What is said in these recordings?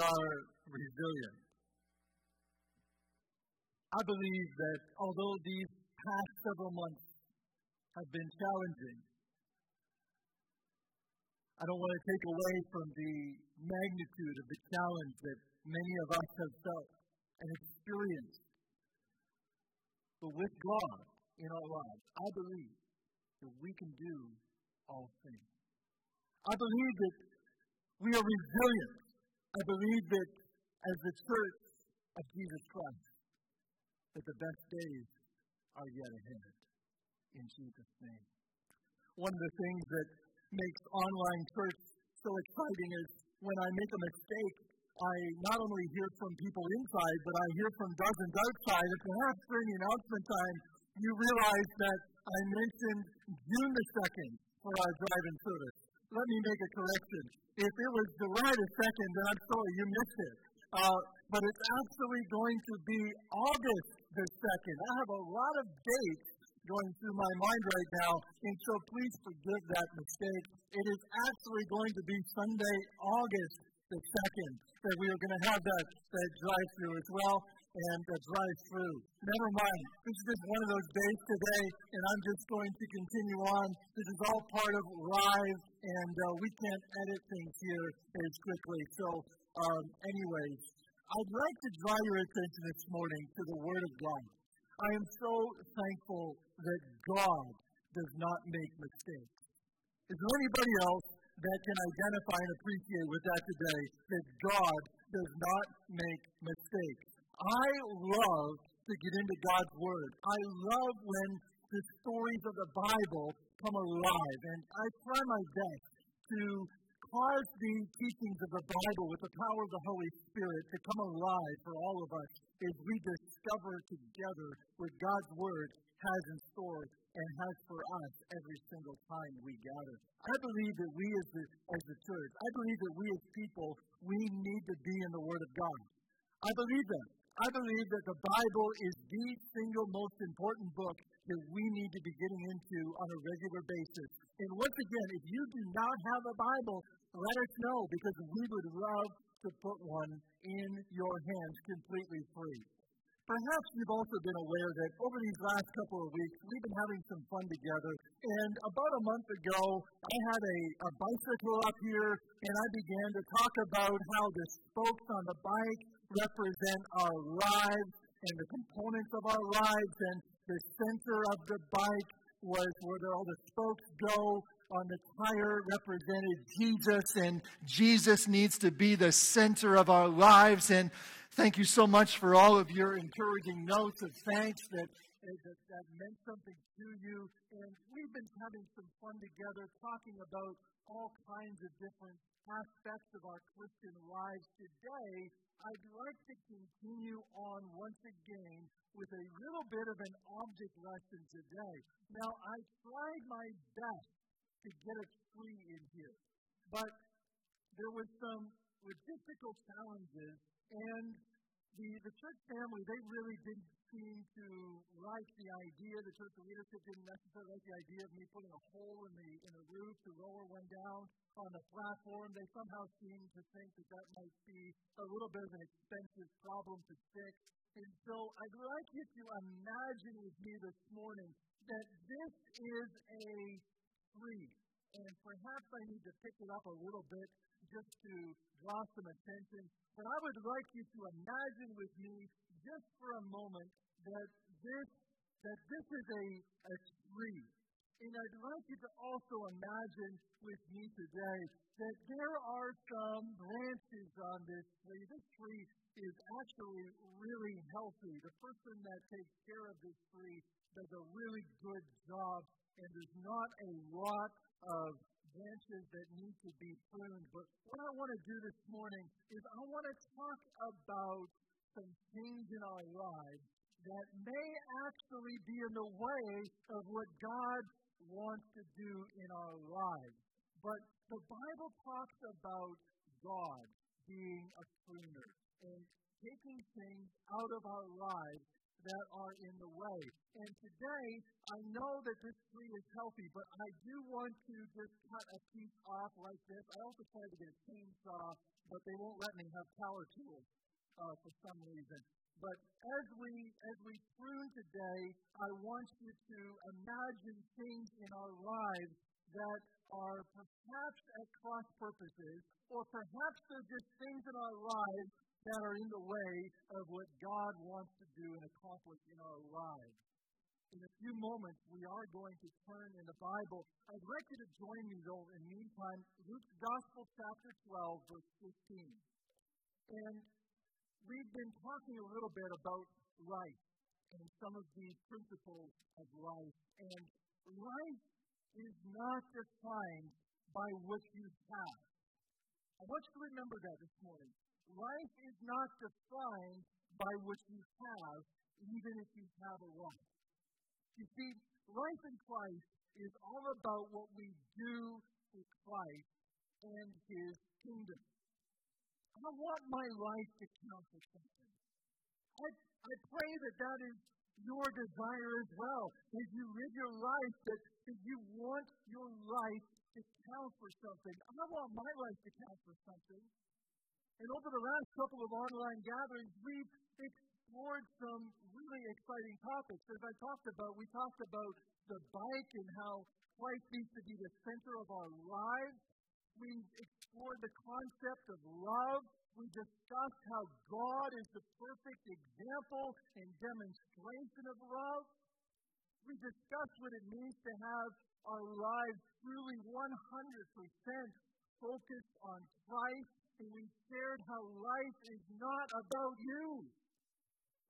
are resilient. I believe that although these past several months have been challenging, I don't want to take away from the magnitude of the challenge that many of us have felt and experienced. But with God in our lives, I believe that we can do all things. I believe that we are resilient. I believe that as the church of Jesus Christ, that the best days are yet ahead. In Jesus' name. One of the things that makes online church so exciting is when I make a mistake, I not only hear from people inside, but I hear from dozens outside. And perhaps during the announcement time, you realize that I mentioned June the 2nd for our drive-in service. Let me make a correction. If it was July the 2nd, then I'm sorry, you missed it. Uh, but it's actually going to be August the 2nd. I have a lot of dates going through my mind right now, and so please forgive that mistake. It is actually going to be Sunday, August the 2nd, that we are going to have that, that drive through as well and uh, drive through. Never mind. This is just one of those days today, and I'm just going to continue on. This is all part of live, and uh, we can't edit things here as quickly. So, um, anyways, I'd like to draw your attention this morning to the Word of God. I am so thankful that God does not make mistakes. Is there anybody else that can identify and appreciate with that today that God does not make mistakes? I love to get into God's Word. I love when the stories of the Bible come alive, and I try my best to cause the teachings of the Bible with the power of the Holy Spirit to come alive for all of us as we discover together what God's Word has in store and has for us every single time we gather. I believe that we as the, as the church, I believe that we as people, we need to be in the Word of God. I believe that. I believe that the Bible is the single most important book that we need to be getting into on a regular basis. And once again, if you do not have a Bible, let us know because we would love to put one in your hands completely free. Perhaps you've also been aware that over these last couple of weeks, we've been having some fun together. And about a month ago, I had a, a bicycle up here, and I began to talk about how the spokes on the bike represent our lives and the components of our lives, and the center of the bike was where all the spokes go on the tire represented Jesus, and Jesus needs to be the center of our lives. And thank you so much for all of your encouraging notes of thanks that, that, that meant something to you. And we've been having some fun together talking about all kinds of different aspects of our Christian lives. Today, I'd like to continue on once again with a little bit of an object lesson today. Now, I tried my best to get a tree in here. But there was some logistical challenges, and the, the church family, they really didn't seem to like the idea. The church leadership didn't necessarily like the idea of me putting a hole in the, in the roof to lower one down on the platform. They somehow seemed to think that that might be a little bit of an expensive problem to fix. And so I'd like you to imagine with me this morning that this is a free. And perhaps I need to pick it up a little bit just to draw some attention. But I would like you to imagine with me just for a moment that this that this is a, a tree. And I'd like you to also imagine with me today that there are some branches on this tree. This tree is actually really healthy. The person that takes care of this tree does a really good job, and there's not a lot of branches that need to be pruned. But what I want to do this morning is I want to talk about some things in our lives that may actually be in the way of what God wants to do in our lives. But the Bible talks about God being a pruner and taking things out of our lives that are in the way. And today, I know that this tree is healthy, but I do want to just cut a piece off like this. I also tried to get a chainsaw, but they won't let me have power tools uh, for some reason. But as we as we prune today, I want you to imagine things in our lives that are perhaps at cross purposes, or perhaps they're just things in our lives that are in the way of what God wants to do and accomplish in our lives. In a few moments, we are going to turn in the Bible. I'd like you to join me, though, in the meantime, Luke's Gospel, chapter 12, verse 15. And we've been talking a little bit about life and some of the principles of life. And life is not defined by what you have. I want you to remember that this morning. Life is not defined by what you have, even if you have a lot. You see, life in Christ is all about what we do for Christ and His kingdom. I want my life to count for something. I, I pray that that is your desire as well. As you live your life, that, that you want your life to count for something. I want my life to count for something. And over the last couple of online gatherings, we've explored some really exciting topics. As I talked about, we talked about the bike and how Christ needs to be the center of our lives. We've explored the concept of love. We discussed how God is the perfect example and demonstration of love. We discussed what it means to have our lives truly 100% focused on Christ and we shared how life is not about you.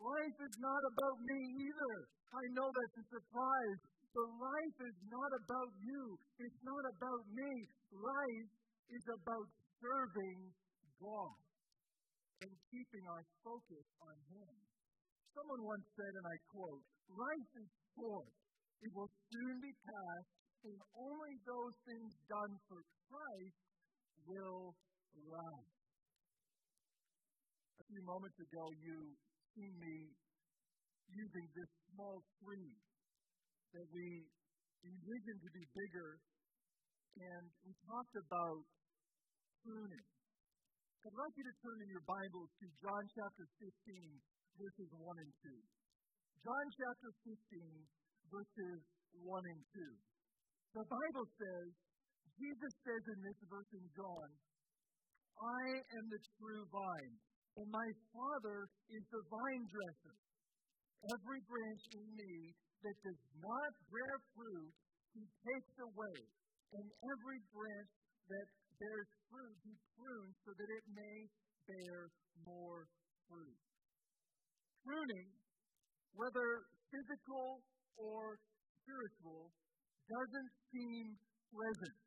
Life is not about me either. I know that's a surprise. But life is not about you. It's not about me. Life is about serving God and keeping our focus on Him. Someone once said, and I quote, Life is short. It will soon be past, and only those things done for Christ will last. A few moments ago, you see me using this small tree that we envisioned to be bigger, and we talked about pruning. I'd like you to turn in your Bibles to John chapter 15, verses 1 and 2. John chapter 15, verses 1 and 2. The Bible says, Jesus says in this verse in John, I am the true vine, and my Father is the vine dresser. Every branch in me that does not bear fruit, he takes away, and every branch that bears fruit, he prunes so that it may bear more fruit. Pruning, whether physical or spiritual, doesn't seem pleasant,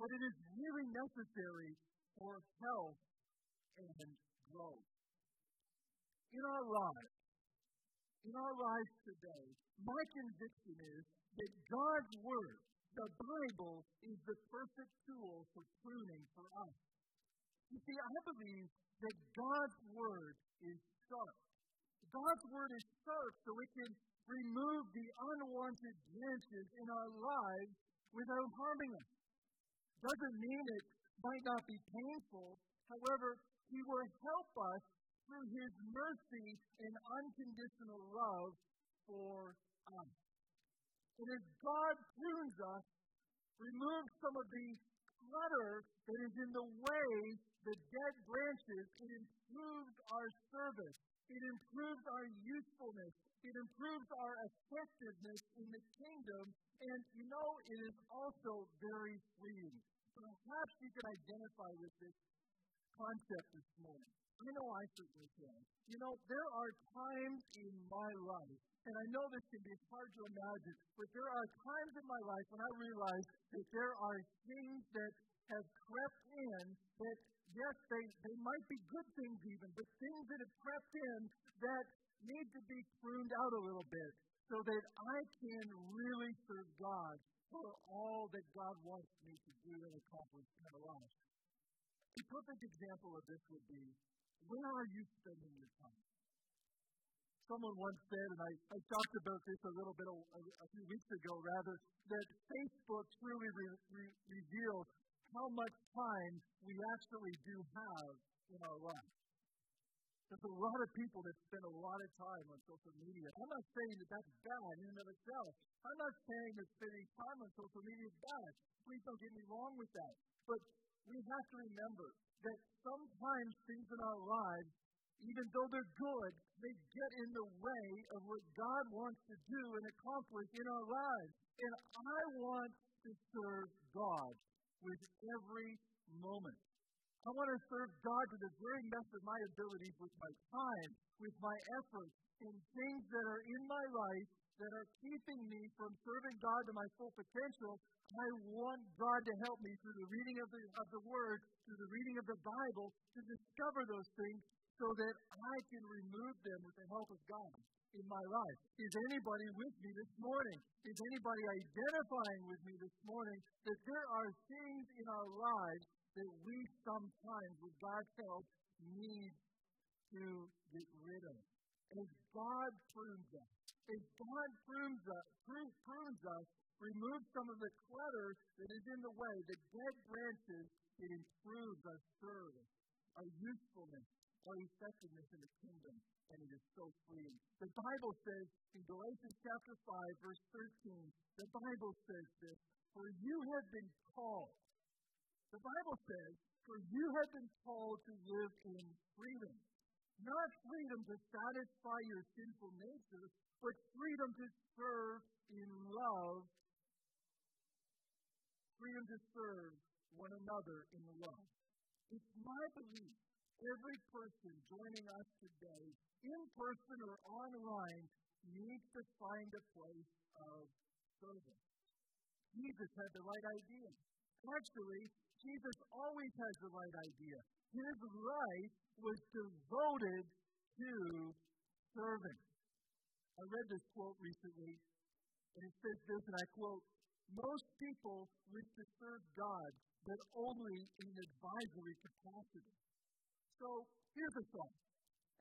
but it is really necessary for health and growth. In our lives, in our lives today, my conviction is that God's Word, the Bible, is the perfect tool for pruning for us. You see, I believe that God's Word is sharp. God's Word is sharp so it can remove the unwanted branches in our lives without harming us. Doesn't mean it might not be painful. However, He will help us through His mercy and unconditional love for. And as God prunes us, removes some of the clutter that is in the way, the dead branches, it improves our service. It improves our usefulness. It improves our effectiveness in the kingdom. And you know, it is also very freeing. Perhaps you can identify with this concept this morning. I know I certainly can. You know, there are times in my life, and I know this can be hard to imagine, but there are times in my life when I realize that there are things that have crept in that, yes, they, they might be good things even, but things that have crept in that need to be pruned out a little bit so that I can really serve God for all that God wants me to do and accomplish in my life. A perfect example of this would be where are you spending your time? Someone once said, and I, I talked about this a little bit a, a few weeks ago, rather, that Facebook truly re- re- reveals how much time we actually do have in our life. There's a lot of people that spend a lot of time on social media. I'm not saying that that's bad in and of itself. I'm not saying that spending time on social media is bad. Please don't get me wrong with that. But we have to remember that sometimes things in our lives, even though they're good, they get in the way of what God wants to do and accomplish in our lives. And I want to serve God with every moment. I want to serve God to the very best of my abilities with my time, with my effort, in things that are in my life that are keeping me from serving God to my full potential. I want God to help me through the reading of the, of the Word, through the reading of the Bible, to discover those things so that I can remove them with the help of God in my life. Is anybody with me this morning? Is anybody identifying with me this morning that there are things in our lives that we sometimes, with God's help, need to get rid of. As God prunes us, as God prunes us, prunes us, removes some of the clutter that is in the way, the dead branches, it improves our service, our usefulness, our effectiveness in the kingdom, and it is so freeing. The Bible says in Galatians chapter 5, verse 13, the Bible says this, For you have been called the Bible says, For you have been called to live in freedom. Not freedom to satisfy your sinful nature, but freedom to serve in love. Freedom to serve one another in love. It's my belief every person joining us today, in person or online, needs to find a place of service. Jesus had the right idea. Actually, Jesus always has the right idea. His life was devoted to serving. I read this quote recently, and it says this, and I quote Most people wish to serve God, but only in an advisory capacity. So here's the thought.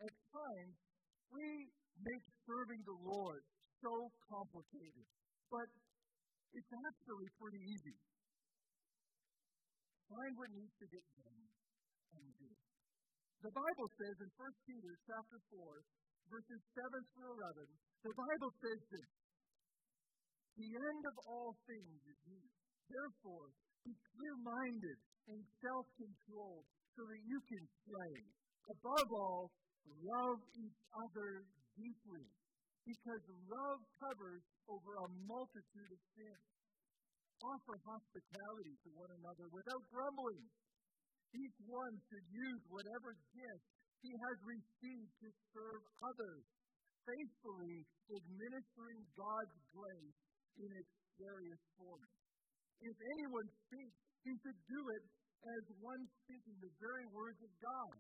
At times, we make serving the Lord so complicated, but it's actually pretty easy. Find what needs to get done and do it. The Bible says in 1 Peter chapter 4, verses 7 through 11, the Bible says this The end of all things is near. Therefore, be clear minded and self controlled so that you can pray. Above all, love each other deeply, because love covers over a multitude of sins. Offer hospitality to one another without grumbling. Each one should use whatever gift he has received to serve others, faithfully administering God's grace in its various forms. If anyone speaks, he should do it as one speaking the very words of God.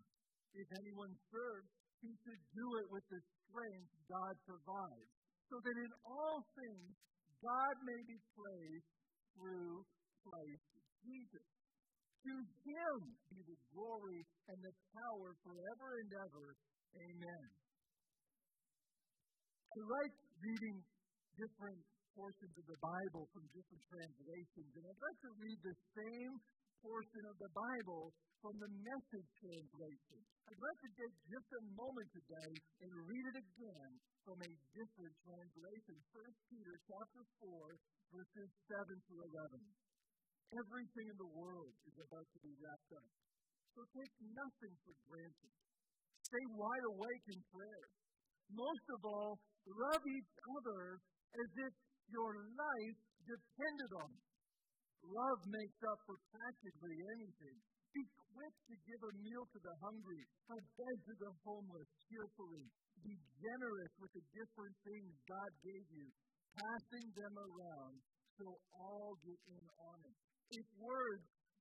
If anyone serves, he should do it with the strength God provides, so that in all things God may be praised through Christ Jesus. To him be the glory and the power forever and ever. Amen. I like reading different portions of the Bible from different translations, and I'd like to read the same portion of the Bible from the message translation. I'd like to take just a moment today and read it again from a different translation. 1 Peter chapter 4, verses 7 through 11. Everything in the world is about to be wrapped up. So take nothing for granted. Stay wide awake in prayer. Most of all, love each other as if your life depended on it. Love makes up for practically anything. Be quick to give a meal to the hungry, a bed to the homeless cheerfully. Be generous with the different things God gave you, passing them around so all get in on it. If word,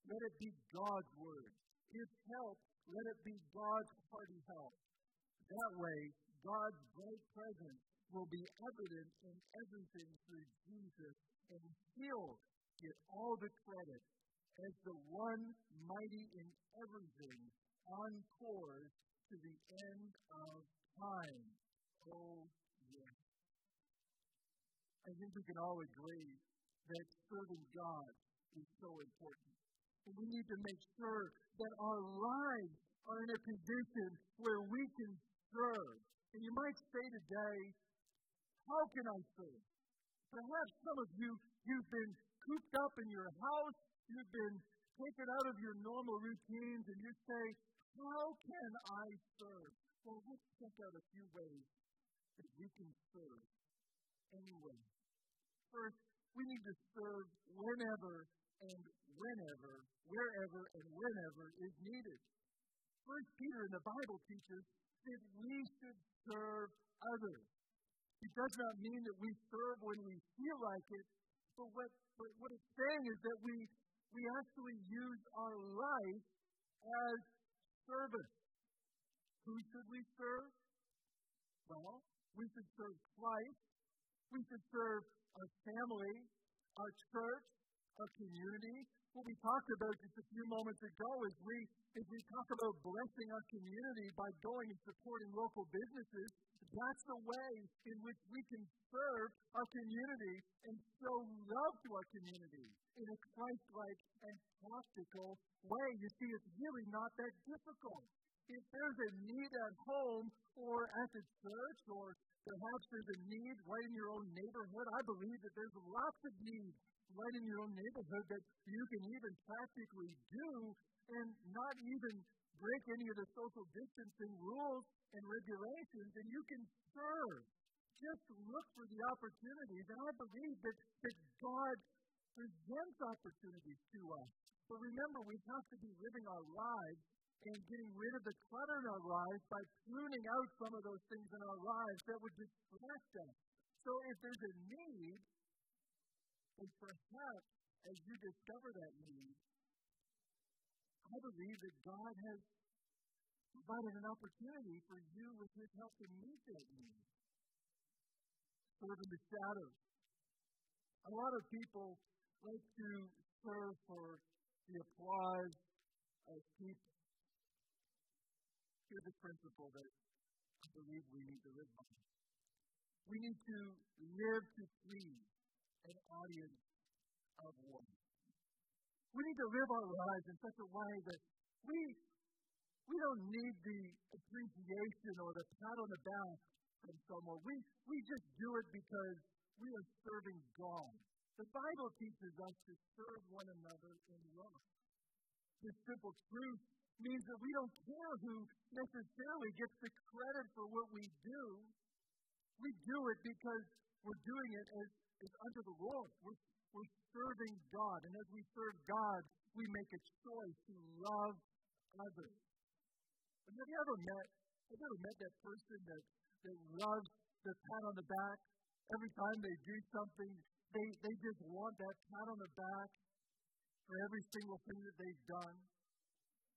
let it be God's word. If help, let it be God's hearty help. That way, God's great presence will be evident in everything through Jesus, and He'll get all the credit as the one mighty in everything on course to the end of time. Oh, yes. I think we can all agree that serving God so important. And we need to make sure that our lives are in a position where we can serve. And you might say today, how can I serve? Perhaps some of you, you've been cooped up in your house, you've been taken out of your normal routines, and you say, how can I serve? Well, let's check out a few ways that we can serve anyway. First, we need to serve whenever and whenever, wherever and whenever is needed. First Peter in the Bible teaches that we should serve others. It does not mean that we serve when we feel like it, but what, but what it's saying is that we, we actually use our life as service. Who should we serve? Well, we should serve Christ. We should serve our family, our church, our community. What we talked about just a few moments ago is we, is we talk about blessing our community by going and supporting local businesses. That's the way in which we can serve our community and show love to our community in a Christ-like and practical way. You see, it's really not that difficult. If there's a need at home or at the church or perhaps there's a need right in your own neighborhood, I believe that there's lots of needs right in your own neighborhood that you can even practically do and not even break any of the social distancing rules and regulations, and you can serve. Just look for the opportunities, and I believe that, that God presents opportunities to us. But remember, we have to be living our lives and getting rid of the clutter in our lives by pruning out some of those things in our lives that would distract us. So if there's a need, and perhaps as you discover that need, I believe that God has provided an opportunity for you with His help to meet that need. Serve in the shadows. A lot of people like to serve for the applause of people. Here's a principle that I believe we need to live by. We need to live to please an audience of one. We need to live our lives in such a way that we we don't need the appreciation or the pat on the back from someone. We we just do it because we are serving God. The Bible teaches us to serve one another in love. This simple truth means that we don't care who necessarily gets the credit for what we do. We do it because we're doing it as is unto the Lord. We're, we're serving God. And as we serve God, we make a choice to love others. And have you ever met, have you ever met that person that, that loves the pat on the back? Every time they do something, they, they just want that pat on the back for every single thing that they've done.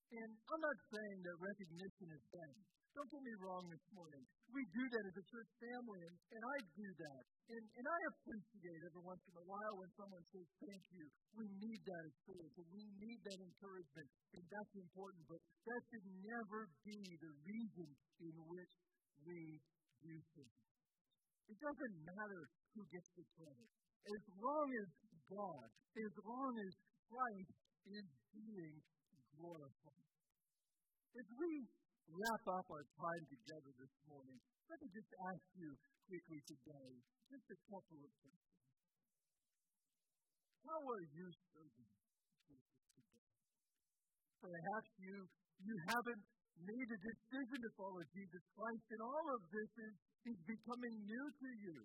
And I'm not saying that recognition is bad. Don't get me wrong this morning. We do that as a church family, and, and I do that. And, and I appreciate every once in a while when someone says thank you. We need that spirits, and we need that encouragement, and that's important. But that should never be the reason in which we do things. It doesn't matter who gets the credit. As long as God, as long as Christ is being glorified. As we wrap up our time together this morning, let me just ask you quickly today just a couple of questions. How are you serving Jesus today? Perhaps you you haven't made a decision to follow Jesus Christ, and all of this is, is becoming new to you.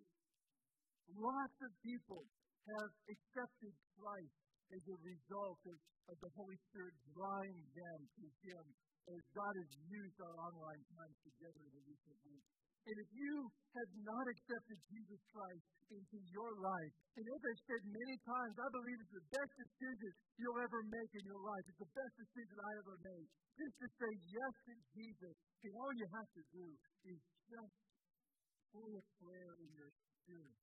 Lots of people have accepted Christ as a result of, of the Holy Spirit drawing them to Him as God has used our online times together in recent weeks. And if you have not accepted Jesus Christ into your life, and as I've said many times, I believe it's the best decision you'll ever make in your life. It's the best decision I ever made. Just to say yes to Jesus. And all you have to do is just say a prayer in your spirit.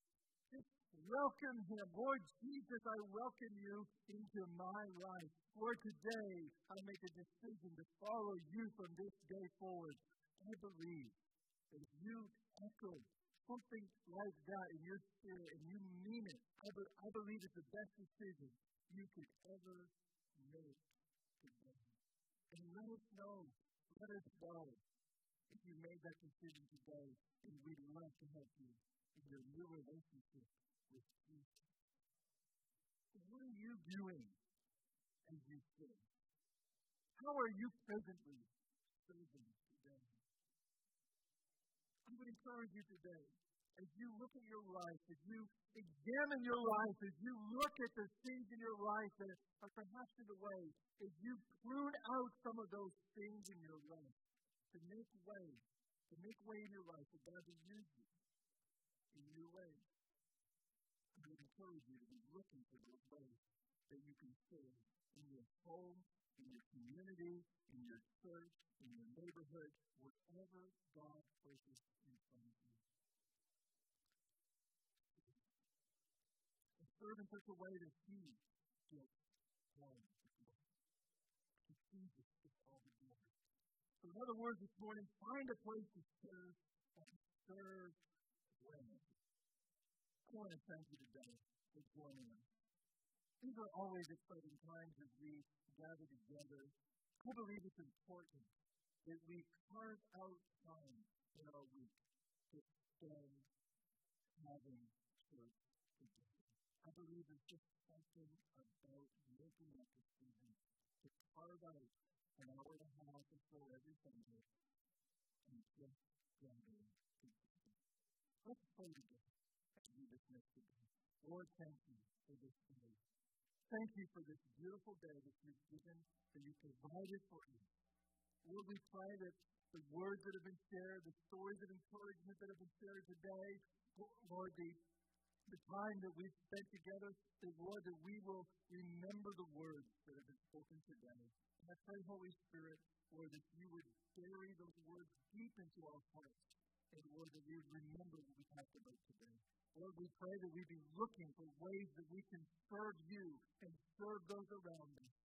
Just welcome Him. Lord Jesus, I welcome you into my life. Lord, today I make a decision to follow you from this day forward. I believe If you echo something like that in your spirit and you mean it, I, be, I believe it's the best decision you could ever make today. And let us know, let us know if you made that decision today, and we'd love to help you in your new relationship with Jesus. What are you doing as you serve? How are you presently serving today? I would encourage you today, as you look at your life, as you examine your life, as you look at the things in your life that are perhaps in the way, as you prune out some of those things in your life to make way, to make way in your life for God to use you in new ways. Encourage you to be looking for those ways that you can serve in your home, in your community, in your church, in your neighborhood, wherever God places in front of you. And serve in such a way that He gets glory. To Jesus gets all the glory. So, in other words, this morning, find a place to serve and serve well. I want to thank you today for joining us. These are always exciting times as we gather together. I believe it's important that we carve out time in our week to spend having church together. I believe there's just something about making that decision to carve out an hour and a half or so every Sunday and just gather together. Let's pray together dismiss today. Lord, thank you for this day. Thank you for this beautiful day that you've given, that you provided for us. Lord, we pray that the words that have been shared, the stories of encouragement that have been shared today, Lord, the, the time that we've spent together, that, Lord, that we will remember the words that have been spoken today. And I pray, Holy Spirit, Lord, that you would bury those words deep into our hearts. And Lord, that we would remember what we talked about today. Lord, we pray that we be looking for ways that we can serve you and serve those around us.